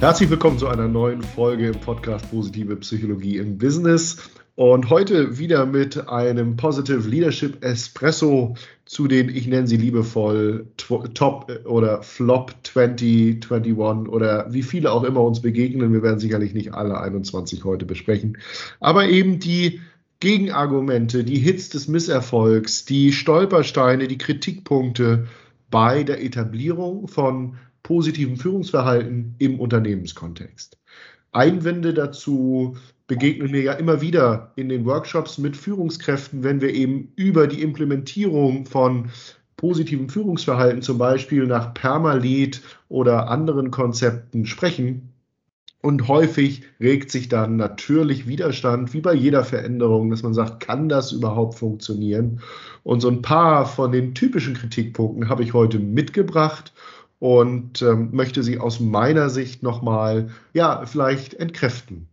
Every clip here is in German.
Herzlich willkommen zu einer neuen Folge im Podcast Positive Psychologie im Business. Und heute wieder mit einem Positive Leadership Espresso zu den, ich nenne sie liebevoll, Top oder Flop 2021 oder wie viele auch immer uns begegnen. Wir werden sicherlich nicht alle 21 heute besprechen. Aber eben die Gegenargumente, die Hits des Misserfolgs, die Stolpersteine, die Kritikpunkte bei der Etablierung von positiven Führungsverhalten im Unternehmenskontext. Einwände dazu begegnen mir ja immer wieder in den Workshops mit Führungskräften, wenn wir eben über die Implementierung von positiven Führungsverhalten, zum Beispiel nach Permalit oder anderen Konzepten sprechen. Und häufig regt sich dann natürlich Widerstand, wie bei jeder Veränderung, dass man sagt, kann das überhaupt funktionieren? Und so ein paar von den typischen Kritikpunkten habe ich heute mitgebracht und ähm, möchte sie aus meiner Sicht nochmal, ja, vielleicht entkräften.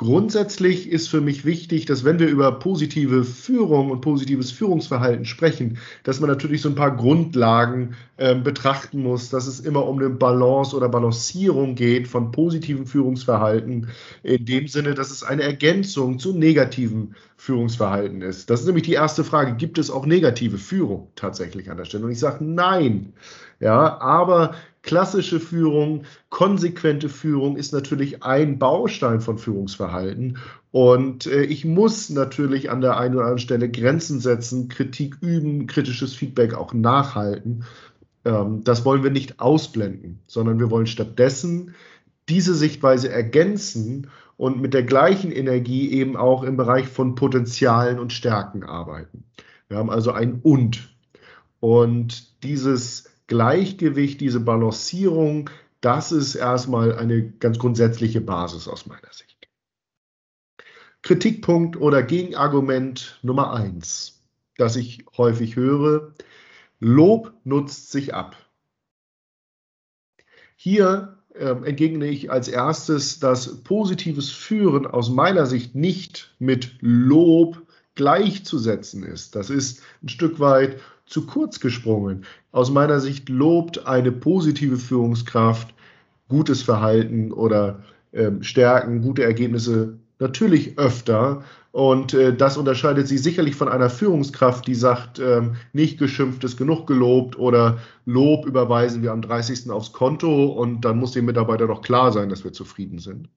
Grundsätzlich ist für mich wichtig, dass wenn wir über positive Führung und positives Führungsverhalten sprechen, dass man natürlich so ein paar Grundlagen äh, betrachten muss, dass es immer um eine Balance oder Balancierung geht von positiven Führungsverhalten, in dem Sinne, dass es eine Ergänzung zu negativen Führungsverhalten ist. Das ist nämlich die erste Frage. Gibt es auch negative Führung tatsächlich an der Stelle? Und ich sage nein. Ja, aber Klassische Führung, konsequente Führung ist natürlich ein Baustein von Führungsverhalten. Und äh, ich muss natürlich an der einen oder anderen Stelle Grenzen setzen, Kritik üben, kritisches Feedback auch nachhalten. Ähm, das wollen wir nicht ausblenden, sondern wir wollen stattdessen diese Sichtweise ergänzen und mit der gleichen Energie eben auch im Bereich von Potenzialen und Stärken arbeiten. Wir haben also ein Und. Und dieses Gleichgewicht, diese Balancierung, das ist erstmal eine ganz grundsätzliche Basis aus meiner Sicht. Kritikpunkt oder Gegenargument Nummer eins, das ich häufig höre, Lob nutzt sich ab. Hier äh, entgegne ich als erstes, dass positives Führen aus meiner Sicht nicht mit Lob gleichzusetzen ist. Das ist ein Stück weit zu kurz gesprungen. Aus meiner Sicht lobt eine positive Führungskraft gutes Verhalten oder äh, Stärken, gute Ergebnisse natürlich öfter. Und äh, das unterscheidet sie sicherlich von einer Führungskraft, die sagt, ähm, nicht geschimpft ist genug gelobt oder Lob überweisen wir am 30. aufs Konto und dann muss dem Mitarbeiter doch klar sein, dass wir zufrieden sind.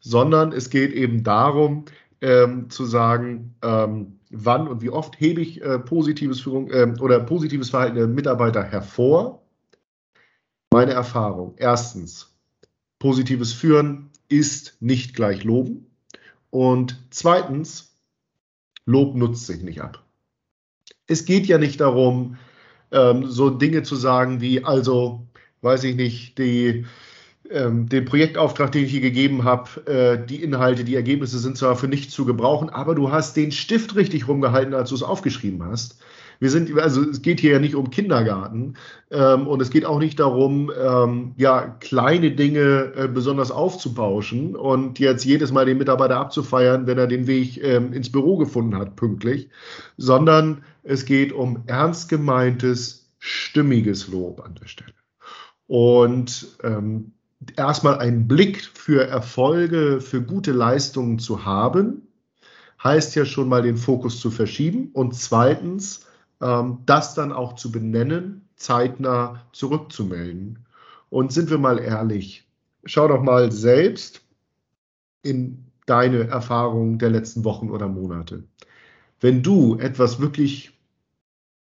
Sondern es geht eben darum, ähm, zu sagen, ähm, wann und wie oft hebe ich äh, positives Führung äh, oder positives Verhalten der Mitarbeiter hervor. Meine Erfahrung. Erstens, positives Führen ist nicht gleich Loben. Und zweitens, Lob nutzt sich nicht ab. Es geht ja nicht darum, ähm, so Dinge zu sagen wie, also, weiß ich nicht, die ähm, den Projektauftrag, den ich hier gegeben habe, äh, die Inhalte, die Ergebnisse sind zwar für nichts zu gebrauchen, aber du hast den Stift richtig rumgehalten, als du es aufgeschrieben hast. Wir sind, also es geht hier ja nicht um Kindergarten ähm, und es geht auch nicht darum, ähm, ja, kleine Dinge äh, besonders aufzubauschen und jetzt jedes Mal den Mitarbeiter abzufeiern, wenn er den Weg ähm, ins Büro gefunden hat, pünktlich, sondern es geht um ernst gemeintes, stimmiges Lob an der Stelle. Und ähm, erstmal einen Blick für Erfolge, für gute Leistungen zu haben, heißt ja schon mal den Fokus zu verschieben und zweitens ähm, das dann auch zu benennen, zeitnah zurückzumelden. Und sind wir mal ehrlich, schau doch mal selbst in deine Erfahrungen der letzten Wochen oder Monate. Wenn du etwas wirklich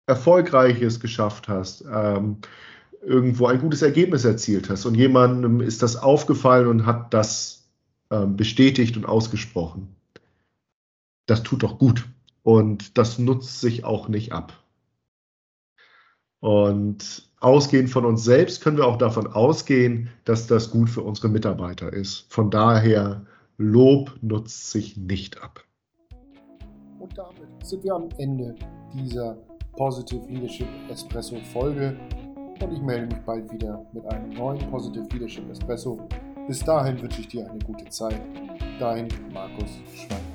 Erfolgreiches geschafft hast, ähm, irgendwo ein gutes Ergebnis erzielt hast und jemandem ist das aufgefallen und hat das äh, bestätigt und ausgesprochen. Das tut doch gut und das nutzt sich auch nicht ab. Und ausgehend von uns selbst können wir auch davon ausgehen, dass das gut für unsere Mitarbeiter ist. Von daher, Lob nutzt sich nicht ab. Und damit sind wir am Ende dieser Positive Leadership Espresso Folge und ich melde mich bald wieder mit einem neuen Positive Leadership Espresso. Bis dahin wünsche ich dir eine gute Zeit. Dahin Markus Schwein.